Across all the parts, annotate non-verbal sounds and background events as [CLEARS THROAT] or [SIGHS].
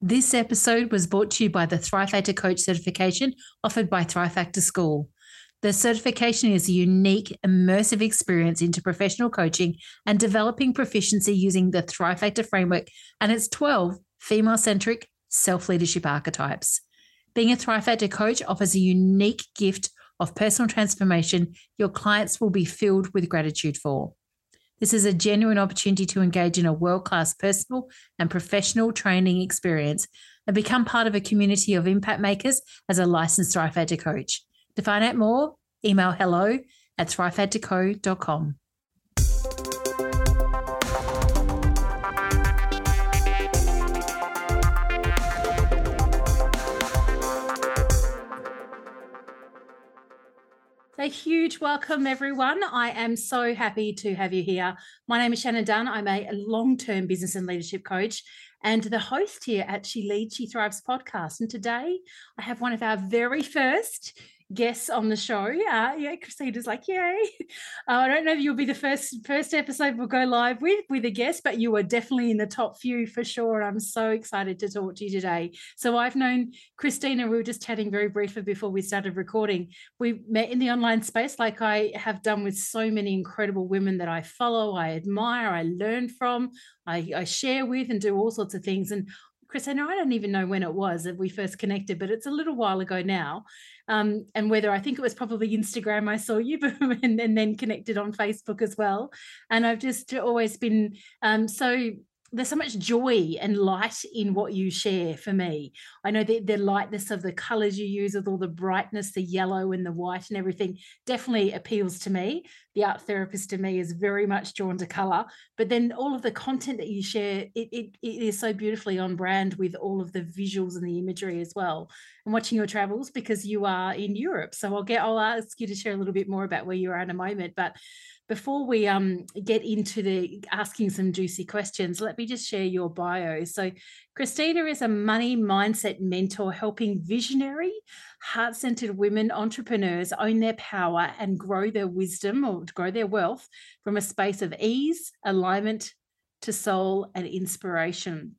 This episode was brought to you by the Thrive Factor Coach certification offered by Thrive Factor School. The certification is a unique, immersive experience into professional coaching and developing proficiency using the Thrive Factor framework and its 12 female centric self leadership archetypes. Being a Thrive Factor coach offers a unique gift of personal transformation your clients will be filled with gratitude for. This is a genuine opportunity to engage in a world class personal and professional training experience and become part of a community of impact makers as a licensed Thrive coach. To find out more, email hello at thrivefactorco.com. A huge welcome, everyone. I am so happy to have you here. My name is Shannon Dunn. I'm a long term business and leadership coach and the host here at She Leads, She Thrives podcast. And today I have one of our very first guests on the show. Uh, yeah, Cristina's like, yay. Uh, I don't know if you'll be the first first episode we'll go live with with a guest, but you are definitely in the top few for sure. I'm so excited to talk to you today. So I've known Cristina. We were just chatting very briefly before we started recording. We met in the online space, like I have done with so many incredible women that I follow, I admire, I learn from, I, I share with, and do all sorts of things. And Cristina, I know I don't even know when it was that we first connected, but it's a little while ago now um, and whether I think it was probably Instagram I saw you, [LAUGHS] and, and, then connected on Facebook as well. And I've just always been um, so there's so much joy and light in what you share for me. I know that the lightness of the colors you use with all the brightness, the yellow and the white and everything definitely appeals to me. The art therapist to me is very much drawn to color, but then all of the content that you share, it, it, it is so beautifully on brand with all of the visuals and the imagery as well. And watching your travels because you are in Europe. So I'll get, I'll ask you to share a little bit more about where you are in a moment, but before we um, get into the asking some juicy questions, let me just share your bio. So, Cristina is a money mindset mentor helping visionary, heart centered women entrepreneurs own their power and grow their wisdom or grow their wealth from a space of ease, alignment to soul and inspiration.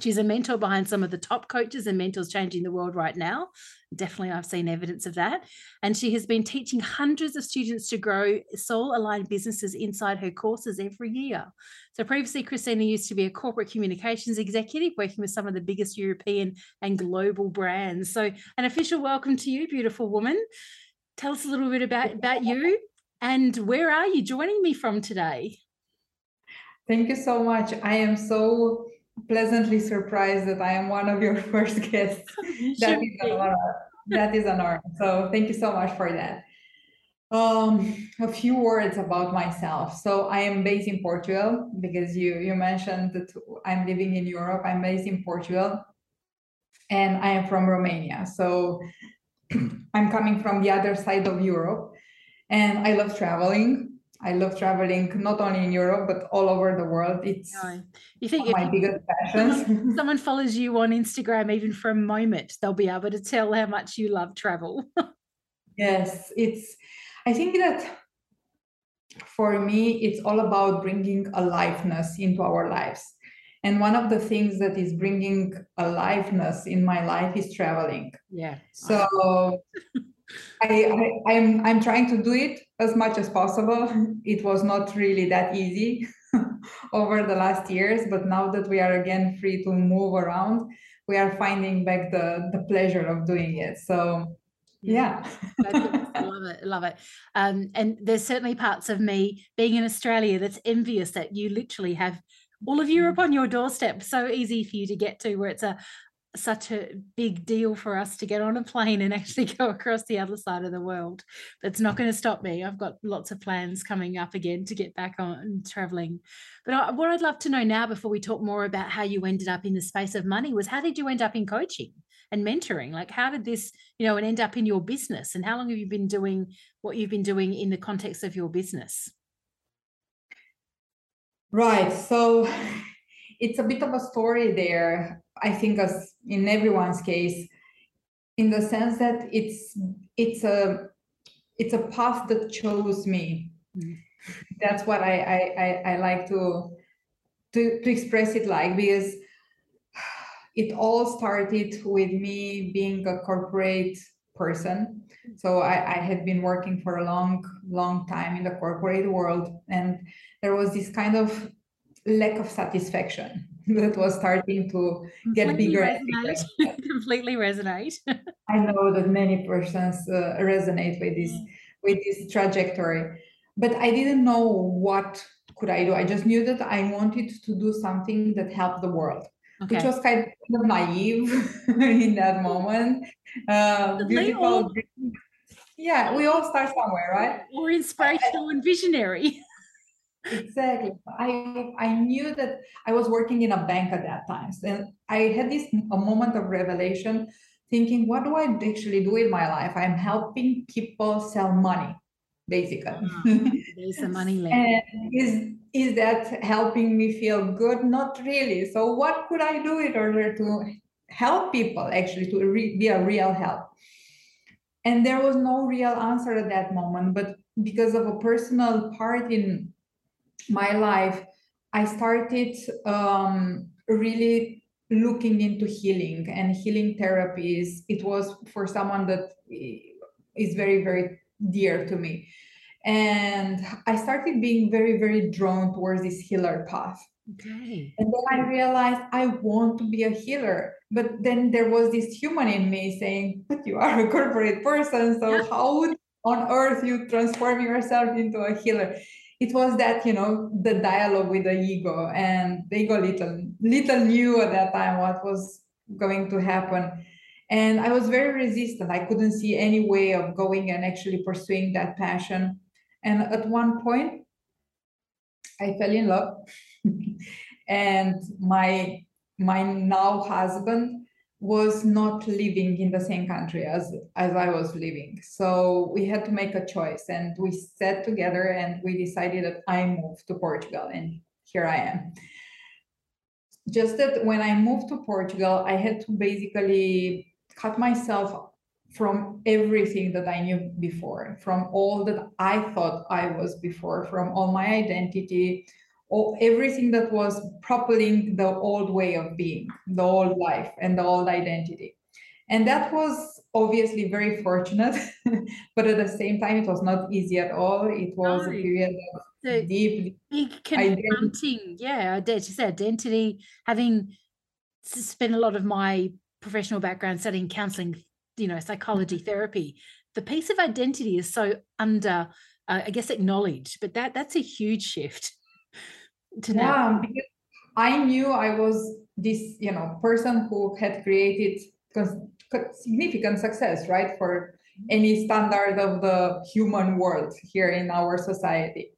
She's a mentor behind some of the top coaches and mentors changing the world right now. Definitely, I've seen evidence of that. And she has been teaching hundreds of students to grow soul aligned businesses inside her courses every year. So, previously, Cristina used to be a corporate communications executive working with some of the biggest European and global brands. So, an official welcome to you, beautiful woman. Tell us a little bit about, about you and where are you joining me from today? Thank you so much. I am so pleasantly surprised that I am one of your [LAUGHS] first guests. [LAUGHS] that, is an honor. that is an honor. So thank you so much for that. Um, a few words about myself. So I am based in Portugal because you you mentioned that I'm living in Europe. I'm based in Portugal, and I am from Romania. So [CLEARS THROAT] I'm coming from the other side of Europe, and I love traveling. I love traveling not only in Europe but all over the world. It's you think my biggest passion. [LAUGHS] Someone, [LAUGHS] someone follows you on Instagram even for a moment, they'll be able to tell how much you love travel. [LAUGHS] yes, it's. I think that for me, it's all about bringing aliveness into our lives. And one of the things that is bringing aliveness in my life is traveling. Yeah. So I, I I'm I'm trying to do it as much as possible. [LAUGHS] It was not really that easy [LAUGHS] over the last years, but now that we are again free to move around, we are finding back the the pleasure of doing it. So yeah, I love it, love it. Um, and there's certainly parts of me being in Australia that's envious that you literally have all of Europe on your doorstep. So easy for you to get to, where it's a such a big deal for us to get on a plane and actually go across the other side of the world. It's not going to stop me. I've got lots of plans coming up again to get back on traveling. But I, what I'd love to know now, before we talk more about how you ended up in the space of money, was how did you end up in coaching and mentoring? Like, how did this, you know, and end up in your business? And how long have you been doing what you've been doing in the context of your business? Right. So [SIGHS] it's a bit of a story there I think as in everyone's case, in the sense that it's it's a it's a path that chose me. Mm. That's what I, I I, I like to, to to express it like because it all started with me being a corporate person. So I, I had been working for a long, long time in the corporate world, and there was this kind of lack of satisfaction [LAUGHS] that was starting to get completely bigger. Resonate. [LAUGHS] completely resonate. [LAUGHS] I know that many persons uh, resonate with this with this trajectory, but I didn't know what could I do. I just knew that I wanted to do something that helped the world. Okay. Which was kind of naive in that moment. Uh, beautiful. Yeah, we all start somewhere, right? Or inspirational and visionary exactly. I i knew that i was working in a bank at that time and i had this a moment of revelation thinking what do i actually do in my life? I'm helping people sell money basically. [LAUGHS] There's a money and is is that helping me feel good? Not really. So what could i do in order to help people actually to re- be a real help? And there was no real answer at that moment but because of a personal part in my life, I started um, really looking into healing and healing therapies. It was for someone that is very, very dear to me. And I started being very, very drawn towards this healer path. Okay. And then I realized I want to be a healer. But then there was this human in me saying, But you are a corporate person. So how on earth you transform yourself into a healer? It was that you know the dialogue with the ego and the ego little little knew at that time what was going to happen. And i was very resistant. I couldn't see any way of going and actually pursuing that passion. And at one point i fell in love. [LAUGHS] And my my now husband was not living in the same country as as I was living. So we had to make a choice and we sat together and we decided that I moved to Portugal and here I am. Just that when I moved to Portugal, I had to basically cut myself from everything that I knew before, from all that I thought I was before, from all my identity, all, everything that was propelling the old way of being, the old life, and the old identity. And that was obviously very fortunate, [LAUGHS] but at the same time, it was not easy at all. It was no. a period of so deep, big confronting, yeah, I dare to say identity, having spent a lot of my professional background studying counseling, you know, psychology therapy. The piece of identity is so under, uh, I guess, acknowledged, but that that's a huge shift to yeah, because I knew I was this, you know, person who had created significant success, right, for any standard of the human world here in our society.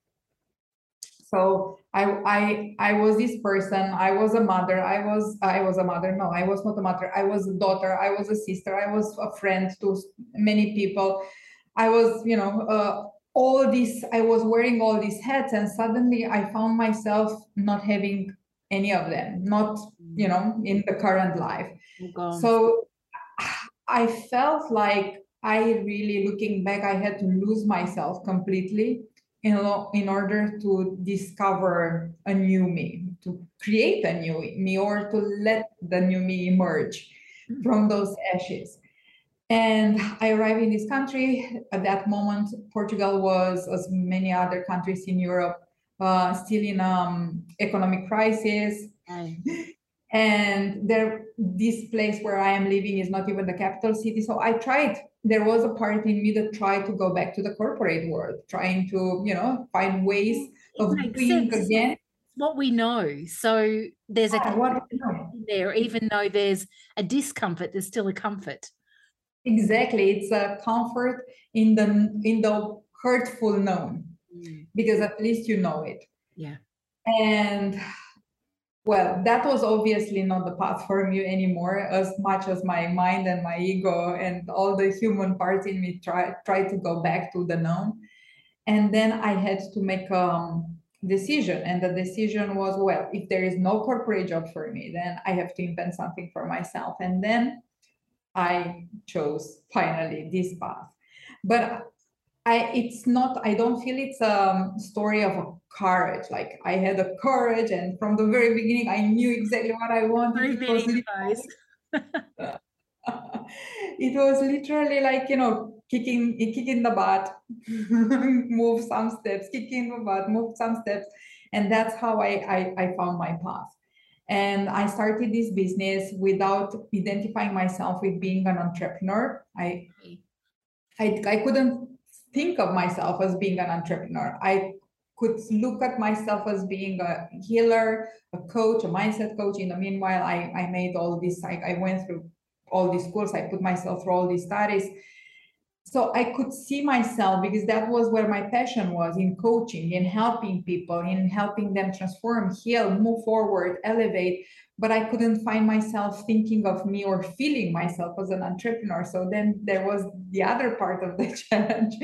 So I I I was this person. I was a mother. I was I was a mother. No, I was not a mother. I was a daughter. I was a sister. I was a friend to many people. I was, you know, uh, all these i was wearing all these hats and suddenly i found myself not having any of them not you know in the current life. Oh so i felt like i really looking back i had to lose myself completely in, in order to discover a new me to create a new me or to let the new me emerge mm-hmm. from those ashes and I arrived in this country. At that moment, Portugal was, as many other countries in Europe, uh, still in um, economic crisis. [LAUGHS] And there, this place where I am living is not even the capital city. So I tried there was a part in me that tried to go back to the corporate world, trying to, you know, find ways of doing sense. again what we know. So there's a yeah, there, even though there's a discomfort, there's still a comfort. Exactly, it's a comfort in the in the hurtful known, mm. because at least you know it. Yeah, and well, that was obviously not the path for me anymore. As much as my mind and my ego and all the human parts in me try try to go back to the known, and then I had to make um decision and the decision was well if there is no corporate job for me then i have to invent something for myself and then i chose finally this path. But i it's not i don't feel it's a um, story of courage. Like i had a courage and from the very beginning i knew exactly what i wanted. It was, [LAUGHS] it was literally like you know kicking kicking the butt [LAUGHS] move some steps kicking the butt move some steps. And that's how I, I i found my path and i started this business without identifying myself with being an entrepreneur. I i, I couldn't think of myself as being an entrepreneur. I could look at myself as being a healer, a coach, a mindset coach. In the meanwhile, I, I made all this, I, I went through all these schools, I put myself through all these studies so i could see myself because that was where my passion was in coaching in helping people in helping them transform heal move forward elevate. But i couldn't find myself thinking of me or feeling myself as an entrepreneur. So then there was the other part of the [LAUGHS] challenge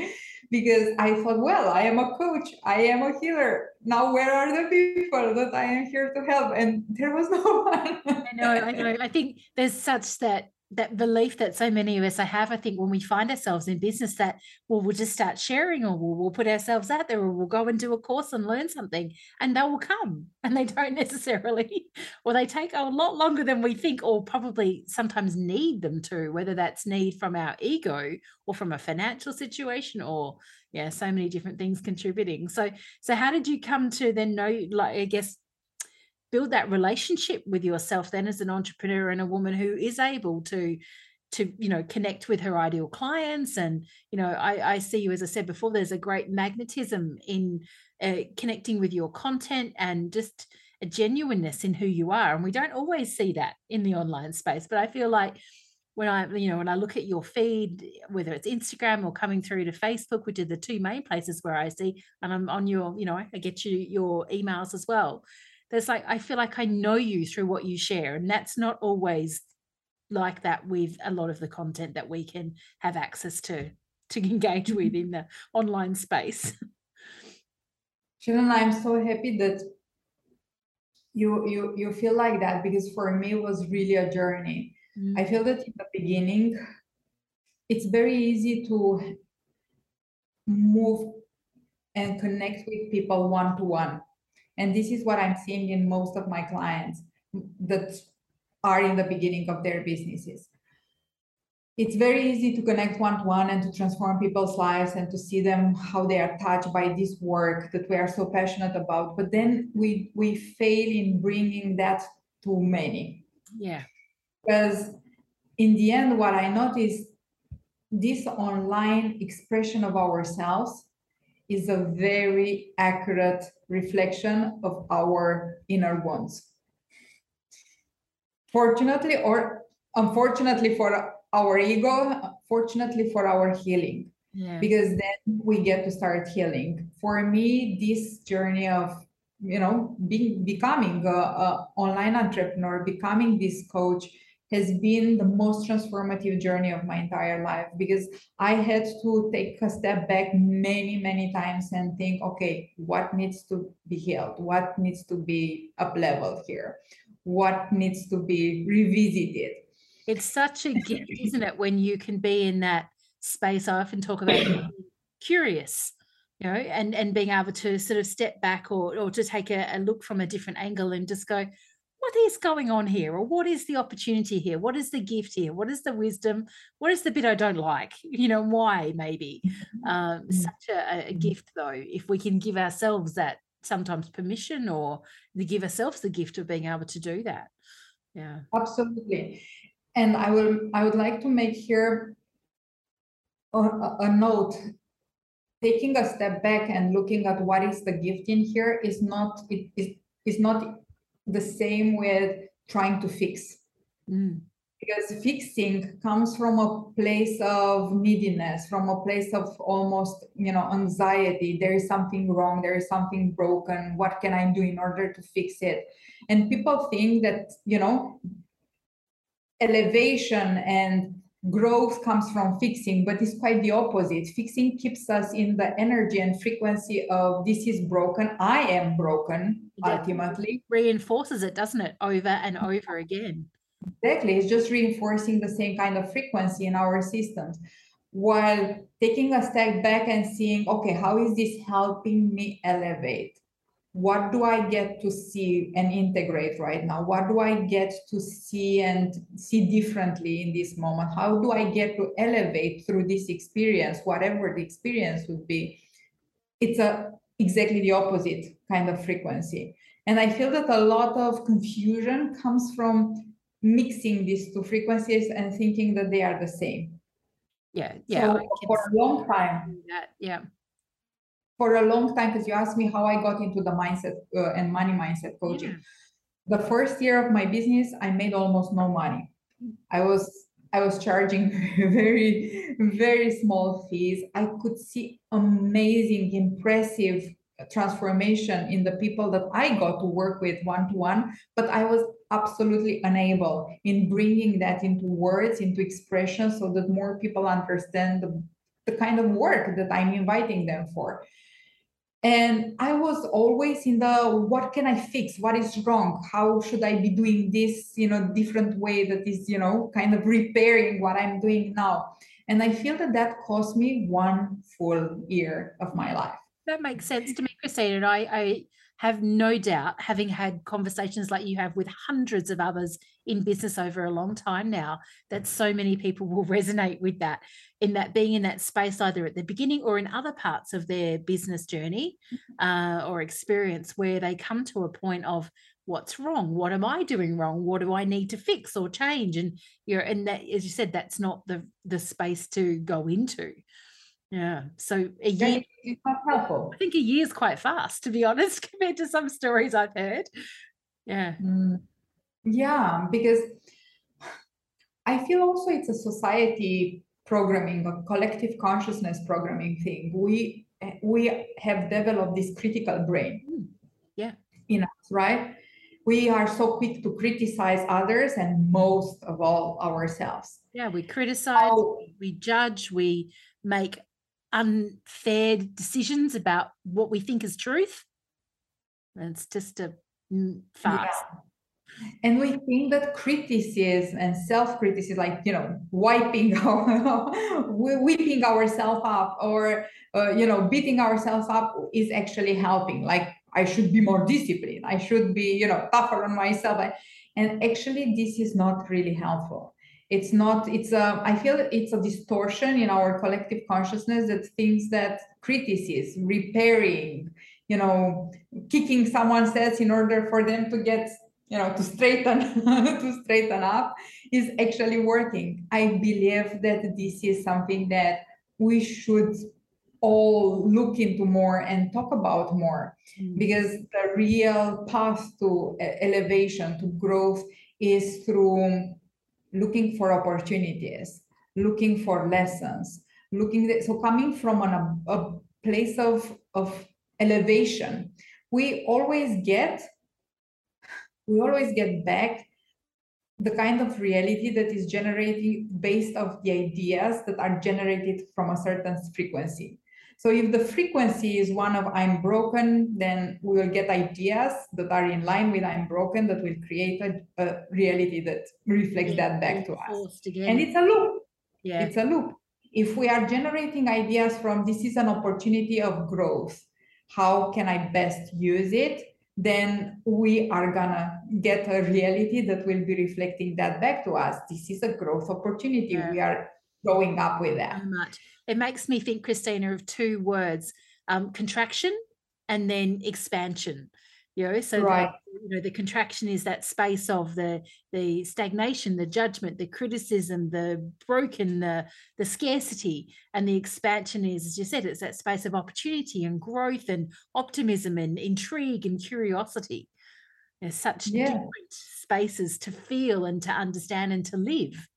because i thought well i am a coach i am a healer. Now where are the people that i am here to help? And there was [LAUGHS] no one. I know i know. I think there's such that that belief that so many of us I have, I think when we find ourselves in business that well, we'll just start sharing or we'll, we'll put ourselves out there or we'll go and do a course and learn something and they will come [LAUGHS] and they don't necessarily [LAUGHS] or they take a lot longer than we think or probably sometimes need them to, whether that's need from our ego or from a financial situation or yeah, so many different things contributing. So so how did you come to then know like I guess build that relationship with yourself then as an entrepreneur and a woman who is able to to you know connect with her ideal clients. And you know i i see you as i said before there's a great magnetism in uh, connecting with your content and just a genuineness in who you are. And we don't always see that in the online space but i feel like when i you know when i look at your feed whether it's instagram or coming through to facebook which are the two main places where i see and i'm on your you know i get you your emails as well there's like i feel like i know you through what you share and that's not always like that with a lot of the content that we can have access to to [LAUGHS] engage with mm-hmm. in the online space Shannon, I'm so happy that you you you feel like that because for me it was really a journey. Mm. I feel that in the beginning, it's very easy to move and connect with people one to one. And this is what I'm seeing in most of my clients that are in the beginning of their businesses. It's very easy to connect one to one and to transform people's lives and to see them how they are touched by this work that we are so passionate about. But then we we fail in bringing that to many. Yeah. Because in the end, what I notice this online expression of ourselves is a very accurate reflection of our inner wounds. Fortunately, or unfortunately for our ego, fortunately for our healing. Yeah. Because then we get to start healing. For me, this journey of you know being becoming a, a online entrepreneur, becoming this coach, has been the most transformative journey of my entire life because I had to take a step back many, many times and think, okay, what needs to be healed? What needs to be up leveled here? What needs to be revisited? It's such a gift, isn't it, when you can be in that space? I often talk about [CLEARS THROAT] curious you know and and being able to sort of step back or or to take a, a look from a different angle and just go what is going on here? Or what is the opportunity here? What is the gift here? What is the wisdom? What is the bit i don't like? [LAUGHS] You know why maybe? Mm-hmm. um, mm. such a, a, gift though if we can give ourselves that sometimes permission or give ourselves the gift of being able to do that. Yeah. Absolutely. And i will i would like to make here a, a note. Taking a step back and looking at what is the gift in here is not it is is not the same with trying to fix. Mm. because fixing comes from a place of neediness from a place of almost you know anxiety. There is something wrong there is something broken. What can i do in order to fix it? And people think that you know elevation and growth comes from fixing, but it's quite the opposite. Fixing keeps us in the energy and frequency of this is broken, I am broken, ultimately. Reinforces it, doesn't it, over and over again? Exactly. It's just reinforcing the same kind of frequency in our systems while taking a step back and seeing, okay, how is this helping me elevate? what do I get to see and integrate right now? What do I get to see and see differently in this moment? How do I get to elevate through this experience, whatever the experience would be? It's a exactly the opposite kind of frequency. And I feel that a lot of confusion comes from mixing these two frequencies and thinking that they are the same. Yeah, yeah. So for a long time. That, yeah for a long time because you asked me how I got into the mindset uh, and money mindset coaching. Yeah. The first year of my business, I made almost no money. I was I was charging [LAUGHS] very very small fees. I could see amazing, impressive transformation in the people that I got to work with one to one, but I was absolutely unable in bringing that into words, into expression, so that more people understand the, the kind of work that I'm inviting them for and i was always in the what can i fix? What is wrong? How should i be doing this you know different way that is you know kind of repairing what i'm doing now? And i feel that that cost me one full year of my life. That makes sense to me and i i have no doubt, having had conversations like you have with hundreds of others in business over a long time now, that so many people will [LAUGHS] resonate with that, in that being in that space either at the beginning or in other parts of their business journey mm-hmm. uh, or experience where they come to a point of what's wrong? What am i doing wrong? What do i need to fix or change? And you're and that as you said that's not the the space to go into yeah. So a year not helpful. I think a year is quite fast, to be [LAUGHS] honest, compared to some stories I've heard. Yeah. Mm, yeah, because I feel also it's a society programming, a collective consciousness programming thing. We we have developed this critical brain. Mm, yeah. In us, right? We are so quick to criticize others and most of all ourselves. Yeah, we criticize, oh, we judge, we make unfair decisions about what we think is truth. It's just a farce. Yeah. And we think that criticism and self-criticism, like you know, wiping [LAUGHS] our, whipping ourselves up, or uh, you know, beating ourselves up, is actually helping. Like I should be more disciplined. I should be, you know, tougher on myself. And actually, this is not really helpful it's not it's a i feel it's a distortion in our collective consciousness that thinks that criticism repairing you know kicking someone's ass in order for them to get you know to straighten [LAUGHS] to straighten up is actually working i believe that this is something that we should all look into more and talk about more mm. because the real path to elevation to growth is through looking for opportunities, looking for lessons, looking so coming from an, a, a place of of elevation, we always get we always get back the kind of reality that is generated based of the ideas that are generated from a certain frequency so if the frequency is one of I'm broken, then we will get ideas that are in line with I'm broken that will create a, a reality that reflects yeah, that back to us. And it's a loop. Yeah. It's a loop. If we are generating ideas from this is an opportunity of growth, how can I best use it? Then we are gonna get a reality that will be reflecting that back to us. This is a growth opportunity. Yeah. We are growing up with that. So much. It makes me think, Cristina, of two words um, contraction and then expansion. you know so right. the, you know the contraction is that space of the the stagnation the judgment the criticism the broken the the scarcity and the expansion is as you said it's that space of opportunity and growth and optimism and intrigue and curiosity there's such yeah. different spaces to feel and to understand and to live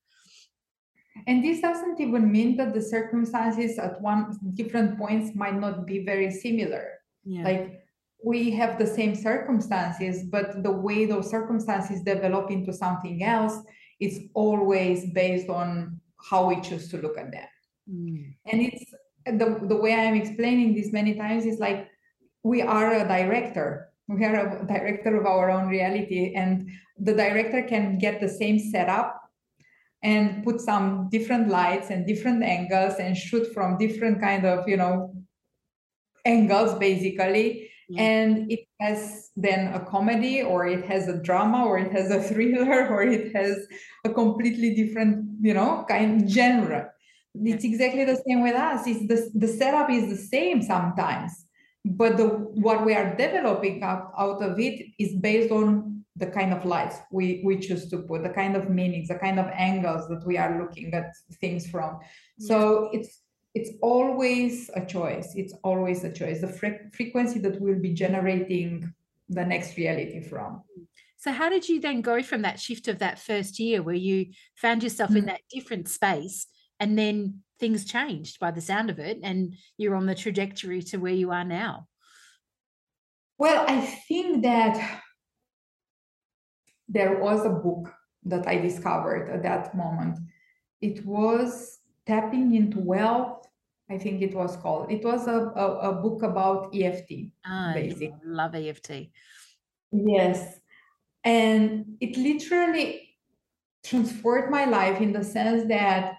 and this doesn't even mean that the circumstances at one different points might not be very similar yeah. like we have the same circumstances, but the way those circumstances develop into something else is always based on how we choose to look at them. Mm. And it's the, the way I'm explaining this many times is like we are a director. We are a director of our own reality, and the director can get the same setup and put some different lights and different angles and shoot from different kind of you know angles basically. Mm. And it has then a comedy or it has a drama or it has a [LAUGHS] thriller or it has a completely different you know kind genre. It's exactly the same with us. It's the, the setup is the same sometimes but the what we are developing out, out of it is based on the kind of lights we we choose to put the kind of meanings the kind of angles that we are looking at things from so it's it's always a choice. It's always a choice. The fre- frequency that we'll be generating the next reality from. So, how did you then go from that shift of that first year where you found yourself mm-hmm. in that different space and then things changed by the sound of it and you're on the trajectory to where you are now? Well, I think that there was a book that I discovered at that moment. It was Tapping into Wealth I think it was called. It was a, a, a book about EFT, ah, basically. Love EFT. Yes. And it literally transformed my life in the sense that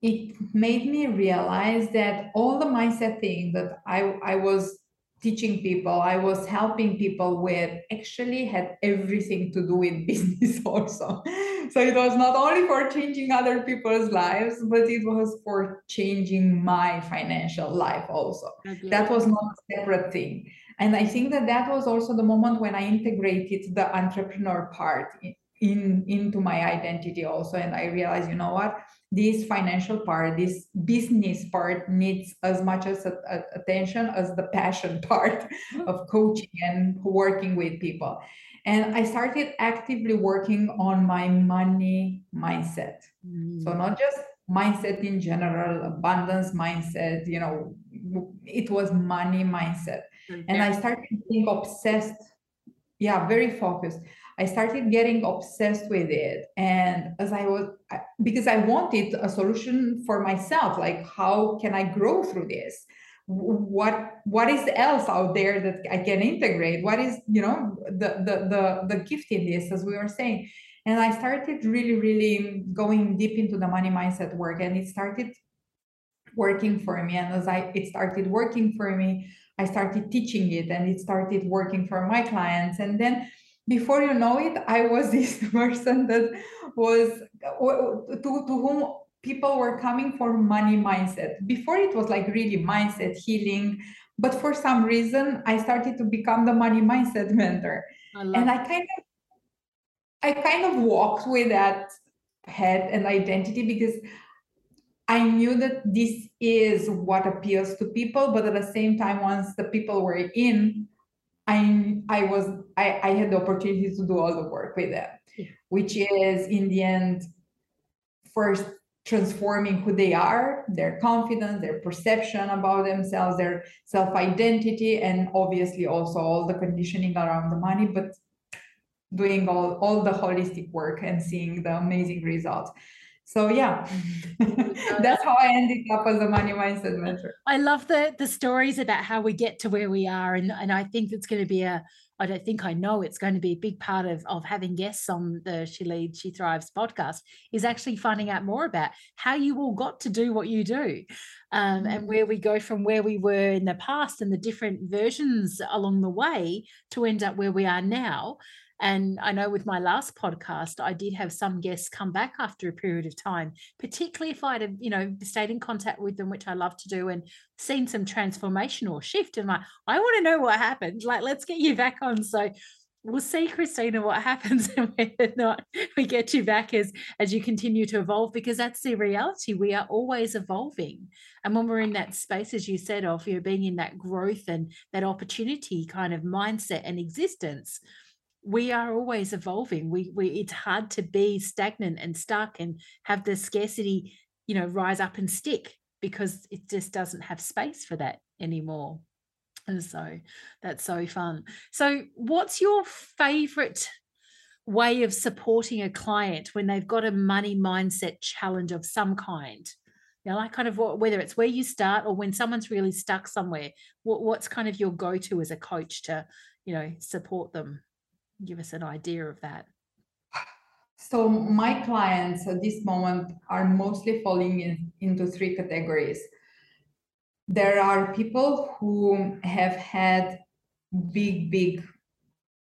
it made me realize that all the mindset thing that I, I was teaching people, I was helping people with actually had everything to do with [LAUGHS] business also. So it was not only for changing other people's lives, but it was for changing my financial life also. Okay. That was not a separate thing. And I think that that was also the moment when I integrated the entrepreneur part in, in into my identity also. And I realized, you know what? this financial part, this business part needs as much as a, a, attention as the passion [LAUGHS] part of coaching and working with people. And I started actively working on my money mindset. Mm. So not just mindset in general, abundance mindset, you know, it was money mindset. Okay. And I started being obsessed, yeah, very focused. I started getting obsessed with it. And as I was, because I wanted a solution for myself, like how can I grow through this? What what is else out there that I can integrate? What is you know the the the the gift in this, as we were saying? And I started really really going deep into the money mindset work, and it started working for me. And as I it started working for me, I started teaching it, and it started working for my clients. And then before you know it, I was [LAUGHS] this person that was to, to whom people were coming for money mindset. Before it was like really mindset healing, but for some reason I started to become the money mindset [LAUGHS] mentor. I and I kind of I kind of walked with that head and identity because I knew that this is what appeals to people, but at the same time, once the people were in, I I was I, I had the opportunity to do all the work with them, yeah. which is in the end first transforming who they are, their confidence, their perception about themselves, their self-identity, and obviously also all the conditioning around the money, but doing all, all the holistic work and seeing the amazing results. So yeah, [LAUGHS] that's how I ended up as a money mindset mentor. I love the the stories about how we get to where we are, and and I think it's going to be a. I don't think I know it's going to be a big part of of having guests on the She Leads She Thrives podcast is actually finding out more about how you all got to do what you do, um, and mm. where we go from where we were in the past and the different versions along the way to end up where we are now And I know with my last podcast, I did have some guests come back after a period of time, particularly if I'd have, you know, stayed in contact with them, which I love to do, and seen some transformational shift. And like, I want to know what happened. Like, let's get you back on. So we'll see cristina what [LAUGHS] happens and whether or not we get you back as as you continue to evolve because that's the reality we are always evolving and when we're in that space as you said of you know being in that growth and that opportunity kind of mindset and existence we are always evolving we we it's hard to be stagnant and stuck and have the scarcity you know rise up and stick because it just doesn't have space for that anymore and so that's so fun. So, what's your favorite way of supporting a client when they've got a money mindset challenge of some kind? You know, like kind of what, whether it's where you start or when someone's really stuck somewhere, what, what's kind of your go to as a coach to, you know, support them? Give us an idea of that. So, my clients at this moment are mostly falling in, into three categories there are people who have had big, big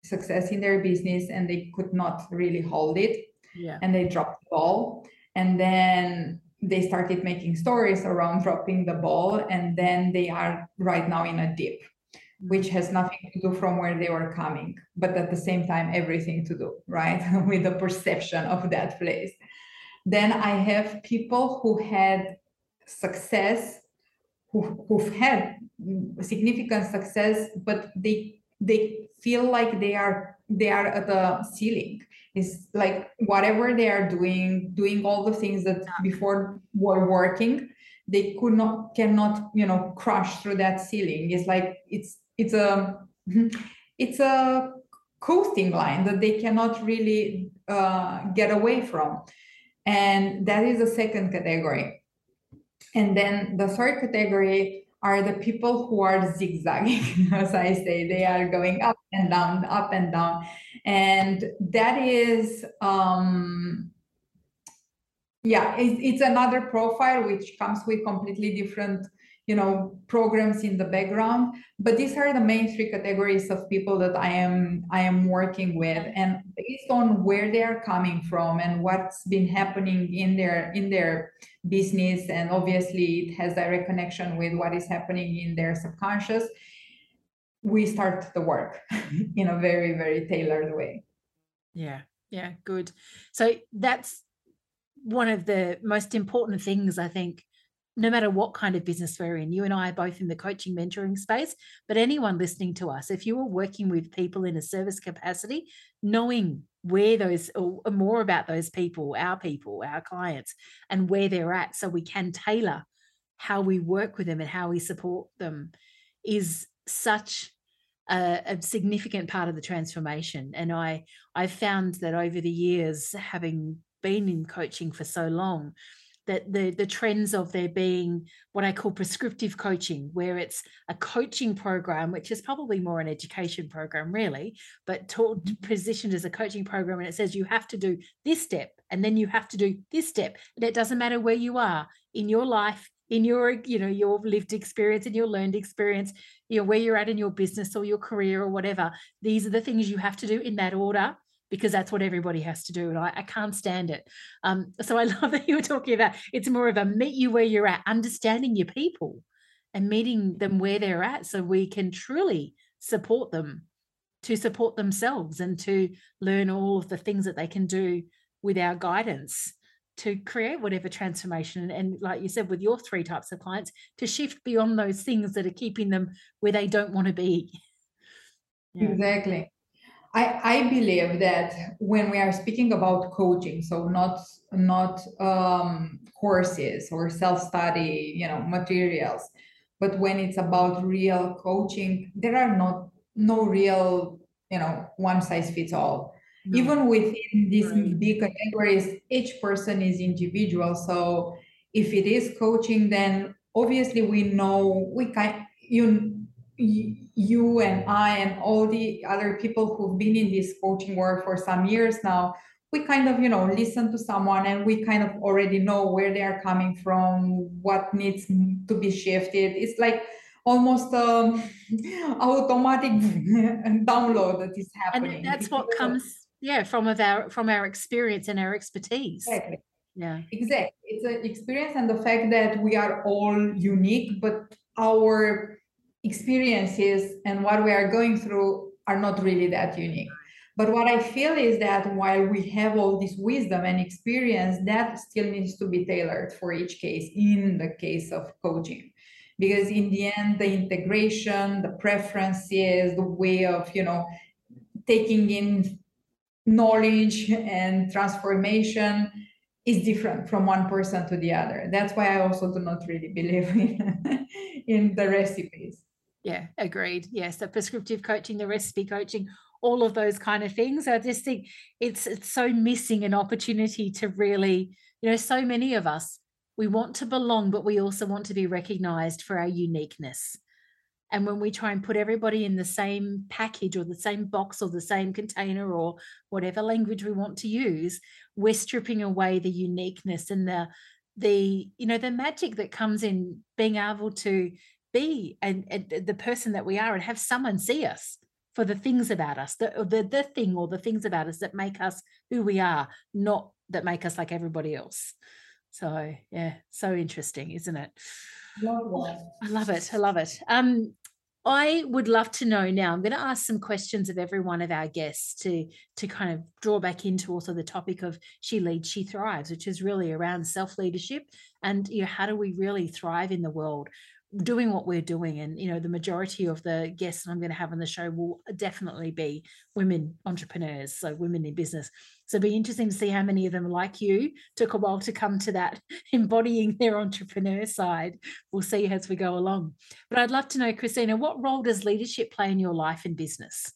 success in their business and they could not really hold it. Yeah. And they dropped the ball. And then they started making stories around dropping the ball. And then they are right now in a dip, which mm. has nothing to do from where they were coming, but at the same time, everything to do, right? [LAUGHS] With the perception of that place. Then I have people who had success who, who've had significant success, but they they feel like they are they are at the ceiling. It's like whatever they are doing, doing all the things that before were working, they could not cannot you know crush through that ceiling. It's like it's it's a [LAUGHS] it's a coasting line that they cannot really uh, get away from, and that is the second category and then the third category are the people who are zigzagging, [LAUGHS] as I say. They are going up and down, up and down. And that is, um, yeah, it's, it's another profile which comes with completely different you know programs in the background. But these are the main three categories of people that i am i am working with. And based on where they are coming from and what's been happening in their in their business and obviously it has direct connection with what is happening in their subconscious we start the work [LAUGHS] in a very very tailored way. Yeah. Yeah. Good. So that's one of the most important things i think no matter what kind of business we're in, you and I are both in the coaching mentoring space, but anyone listening to us, if you are working with people in a service capacity, knowing where those or more about those people, our people, our clients, and where they're at, so we can tailor how we work with them and how we support them is such a, a, significant part of the transformation. And I I found that over the years, having been in coaching for so long, that the the trends of there being what I call prescriptive coaching, where it's a coaching program, which is probably more an education program, really, but taught, mm-hmm. positioned as a coaching program, and it says you have to do this step, and then you have to do this step, and it doesn't matter where you are in your life, in your you know your lived experience and your learned experience, you know where you're at in your business or your career or whatever. These are the things you have to do in that order because that's what everybody has to do. And I, I can't stand it. Um, so I [LAUGHS] love that you were talking about it's more of a meet you where you're at, understanding your people and meeting them where they're at so we can truly support them to support themselves and to learn all of the things that they can do with our guidance to create whatever transformation and like you said with your three types of clients to shift beyond those things that are keeping them where they don't want to be [LAUGHS] yeah. exactly I, I believe that when we are speaking about coaching, so not not um, courses or self study, you know, materials, but when it's about real coaching, there are not no real, you know, one size fits all. No. Even within these right. big categories, each person is individual. So if it is coaching, then obviously we know we can you you and I and all the other people who've been in this coaching work for some years now, we kind of, you know, listen to someone and we kind of already know where they are coming from, what needs to be shifted. It's like almost um, [LAUGHS] automatic [LAUGHS] download that is happening. And that's what comes, yeah, from of our from our experience and our expertise. Exactly. Yeah. Exactly. It's an experience and the fact that we are all unique, but our experiences and what we are going through are not really that unique. But what I feel is that while we have all this wisdom and experience, that still needs to be tailored for each case in the case of coaching. Because in the end, the integration, the preferences, the way of, you know, taking in knowledge and transformation is different from one person to the other. That's why I also do not really believe [LAUGHS] in, in the recipes. Yeah, agreed. Yes, the prescriptive coaching, the recipe coaching, all of those kind of things. I just think it's it's so missing an opportunity to really, you know, so many of us we want to belong, but we also want to be recognized for our uniqueness. And when we try and put everybody in the same package or the same box or the same container or whatever language we want to use, we're stripping away the uniqueness and the the you know the magic that comes in being able to be and, and the person that we are and have someone see us for the things about us, the, the the thing or the things about us that make us who we are, not that make us like everybody else. So yeah, so interesting, isn't it? I love it. I love it. Um, I would love to know now. I'm going to ask some questions of every one of our guests to to kind of draw back into also the topic of she leads, she thrives, which is really around self leadership and you know how do we really thrive in the world doing what we're doing and you know the majority of the guests i'm going to have on the show will definitely be women entrepreneurs so women in business. So it'll be interesting to see how many of them like you. Took a while to come to that [LAUGHS] embodying their entrepreneur side. We'll see as we go along. But i'd love to know cristina what role does leadership play in your life and business?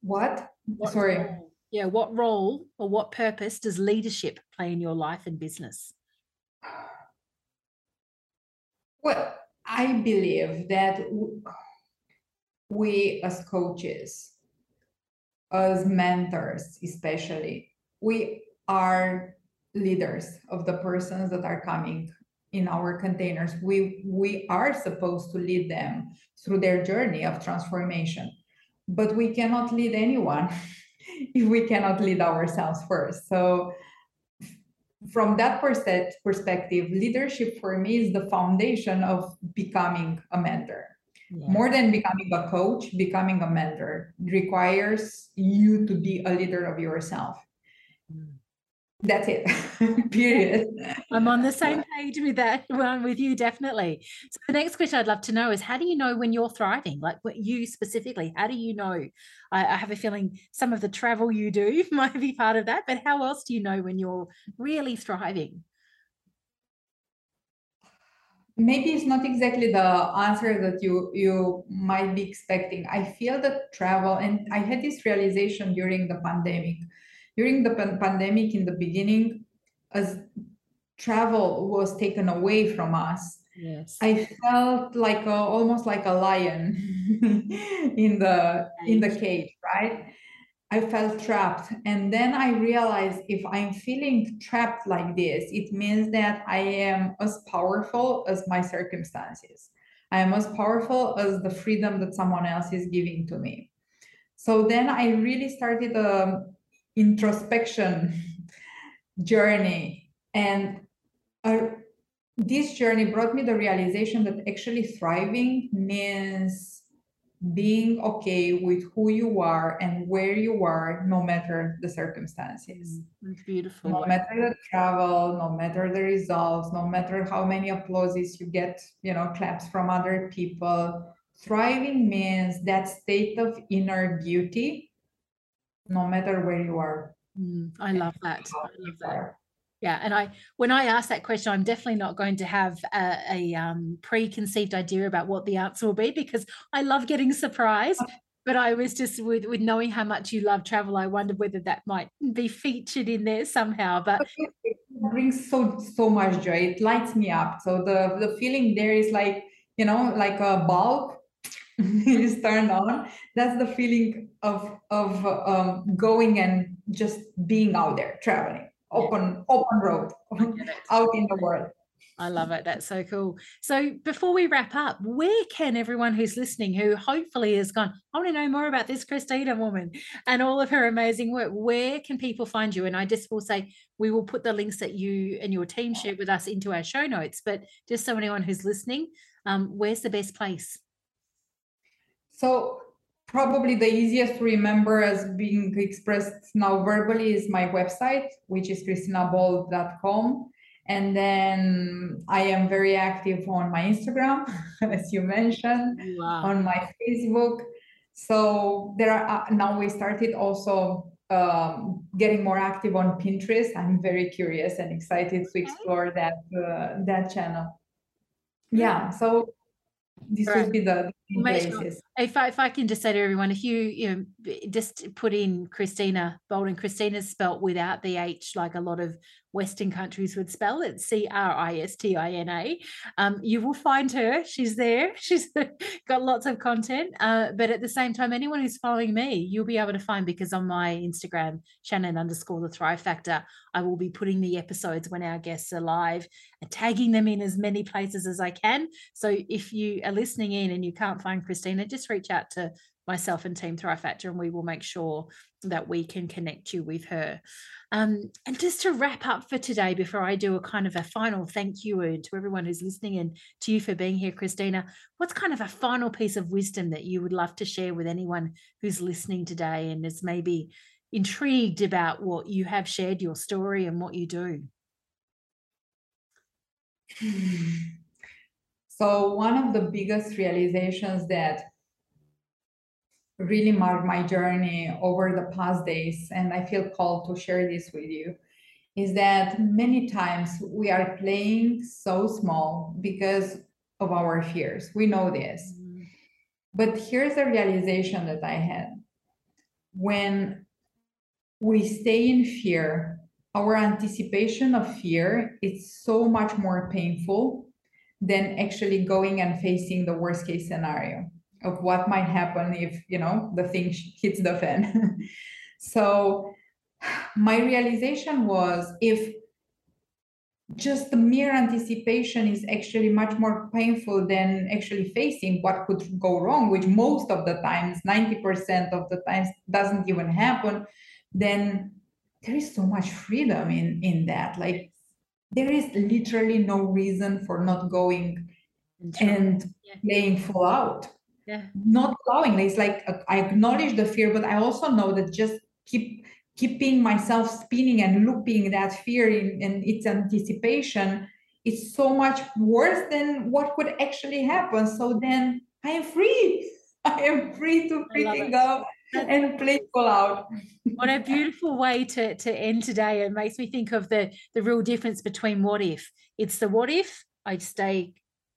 What, what sorry. role, yeah what role or what purpose does leadership play in your life and business well, I believe that we as coaches, as mentors, especially, we are leaders of the persons that are coming in our containers. We we are supposed to lead them through their journey of transformation, but we cannot lead anyone [LAUGHS] if we cannot lead ourselves first. So from that perspective, leadership for me is the foundation of becoming a mentor. Yeah. More than becoming a coach, becoming a mentor requires you to be a leader of yourself. That's it. [LAUGHS] Period. I'm on the same page with that one with you definitely. So the next question i'd love to know is how do you know when you're thriving? Like what you specifically how do you know? I, I, have a feeling some of the travel you do [LAUGHS] might be part of that but how else do you know when you're really thriving? Maybe it's not exactly the answer that you you might be expecting. I feel that travel and i had this realization during the pandemic during the pandemic in the beginning, as travel was taken away from us, yes. I felt like a, almost like a lion [LAUGHS] in the in the cage, right? I felt trapped. And then I realized if I'm feeling trapped like this, it means that I am as powerful as my circumstances. I am as powerful as the freedom that someone else is giving to me. So then I really started um, introspection journey. And uh, this journey brought me the realization that actually thriving means being okay with who you are and where you are, no matter the circumstances. It's beautiful. No matter the travel, no matter the results, no matter how many applauses you get, you know, claps from other people. Thriving means that state of inner beauty no matter where you are. Mm, I love that. I love that. Yeah, and I when I ask that question, I'm definitely not going to have a, a um, preconceived idea about what the answer will be because I love getting surprised. But I was just with with knowing how much you love travel, I wondered whether that might be featured in there somehow. But it brings so so much joy. It lights me up. So the the feeling there is like you know like a bulb [LAUGHS] is turned on that's the feeling of of um, going and just being out there traveling open yeah. open road out in the world I love it. That's so cool. So before we wrap up, where can everyone who's listening, who hopefully has gone, I want to know more about this Cristina woman and all of her amazing work, where can people find you? And I just will say we will put the links that you and your team shared with us into our show notes. But just so anyone who's listening, um, where's the best place? So probably the easiest to remember as being expressed now verbally is my website, which is cristinabold.com. And then I am very active on my Instagram, [LAUGHS] as you mentioned, wow. on my Facebook. So there are uh, now we started also um, getting more active on Pinterest. I'm very curious and excited to explore that uh, that channel. Yeah, so this right. would be the places. If I, if I can just say to everyone, if you you know just put in Cristina Bolden, Cristina's spelt without the H, like a lot of Western countries would spell it, C R I S T I N A. Um, you will find her. She's there. [LAUGHS] She's got lots of content. Uh, but at the same time, anyone who's following me, you'll be able to find because on my Instagram, Shannon underscore the Thrive Factor, I will be putting the episodes when our guests are live and tagging them in as many places as I can. So if you are listening in and you can't find Cristina, just reach out to myself and Team Thrive Factor, and we will make sure that we can connect you with her. Um, and just to wrap up for today, before I do a kind of a final thank you to everyone who's listening and to you for being here, Cristina, what's kind of a final piece of wisdom that you would love to share with anyone who's listening today and is maybe intrigued about what you have shared, your story, and what you do? So, one of the biggest realizations that really marked my journey over the past days, and I feel called to share this with you, is that many times we are playing so small because of our fears. We know this. But here's the realization that I had when we stay in fear, our anticipation of fear is so much more painful than actually going and facing the worst case scenario of what might happen if you know the thing hits the fan. [LAUGHS] So my realization was if just the mere anticipation is actually much more painful than actually facing what could go wrong which most of the times 90% of the times doesn't even happen then there is so much freedom in in that. Like there is literally no reason for not going and yeah. playing full out yeah. not allowing it's like uh, i acknowledge the fear but i also know that just keep keeping myself spinning and looping that fear in, in its anticipation is so much worse than what could actually happen. So then i am free. [LAUGHS] I am free to freaking go [LAUGHS] and play full out. What a beautiful way to to end today. It makes me think of the the real difference between what if. It's the what if i stay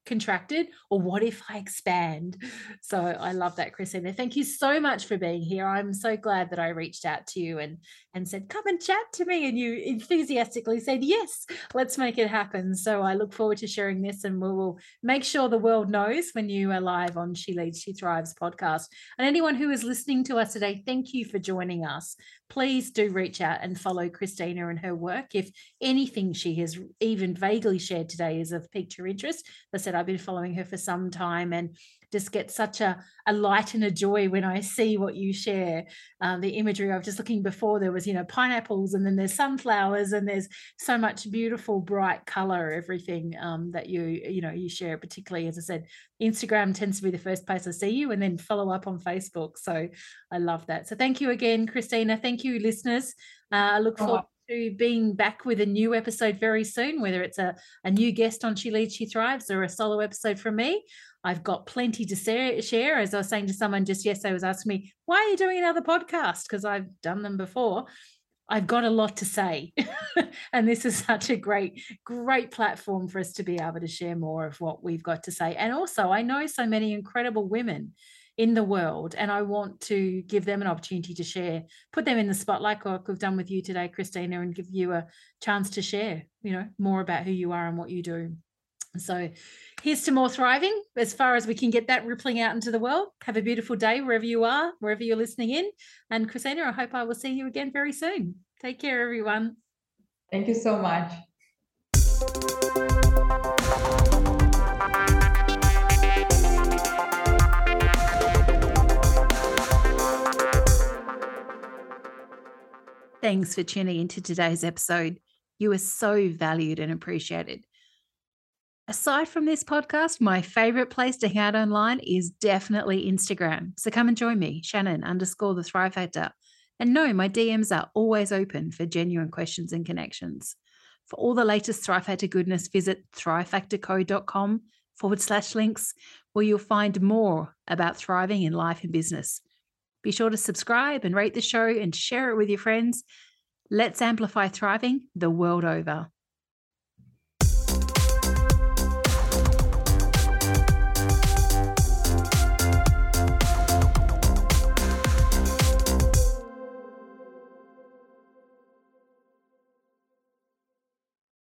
contracted or what if I expand? So I love that, Cristina. Thank you so much for being here. I'm so glad that I reached out to you and and said, come and chat to me. And you enthusiastically said, yes, let's make it happen. So I look forward to sharing this and we will make sure the world knows when you are live on She Leads, She Thrives podcast. And anyone who is listening to us today, thank you for joining us. Please do reach out and follow Cristina and her work. If anything she has even vaguely shared today is of piqued your interest, as I said, I've been following her for some time and just get such a, a light and a joy when I see what you share. Um, the imagery I was just looking before, there was, you know, pineapples and then there's sunflowers and there's so much beautiful, bright color, everything um, that you, you know, you share, particularly, as I said, Instagram tends to be the first place I see you and then follow up on Facebook. So I love that. So thank you again, Cristina. Thank you, listeners. Uh, I look oh, forward to being back with a new episode very soon, whether it's a, a new guest on She Leads, She Thrives or a solo episode from me. I've got plenty to share. As I was saying to someone just yesterday, was asking me, why are you doing another podcast? Because I've done them before. I've got a lot to say. [LAUGHS] and this is such a great, great platform for us to be able to share more of what we've got to say. And also, I know so many incredible women in the world, and I want to give them an opportunity to share, put them in the spotlight, like we've done with you today, Cristina, and give you a chance to share, you know, more about who you are and what you do. So here's to more thriving as far as we can get that rippling out into the world. Have a beautiful day wherever you are, wherever you're listening in. And Cristina, I hope I will see you again very soon. Take care, everyone. Thank you so much. Thanks for tuning into today's episode. You are so valued and appreciated. Aside from this podcast, my favorite place to hang out online is definitely Instagram. So come and join me, Shannon underscore the Thrive Factor. And no, my DMs are always open for genuine questions and connections. For all the latest Thrive Factor goodness, visit thrivefactorco.com forward slash links, where you'll find more about thriving in life and business. Be sure to subscribe and rate the show and share it with your friends. Let's amplify thriving the world over.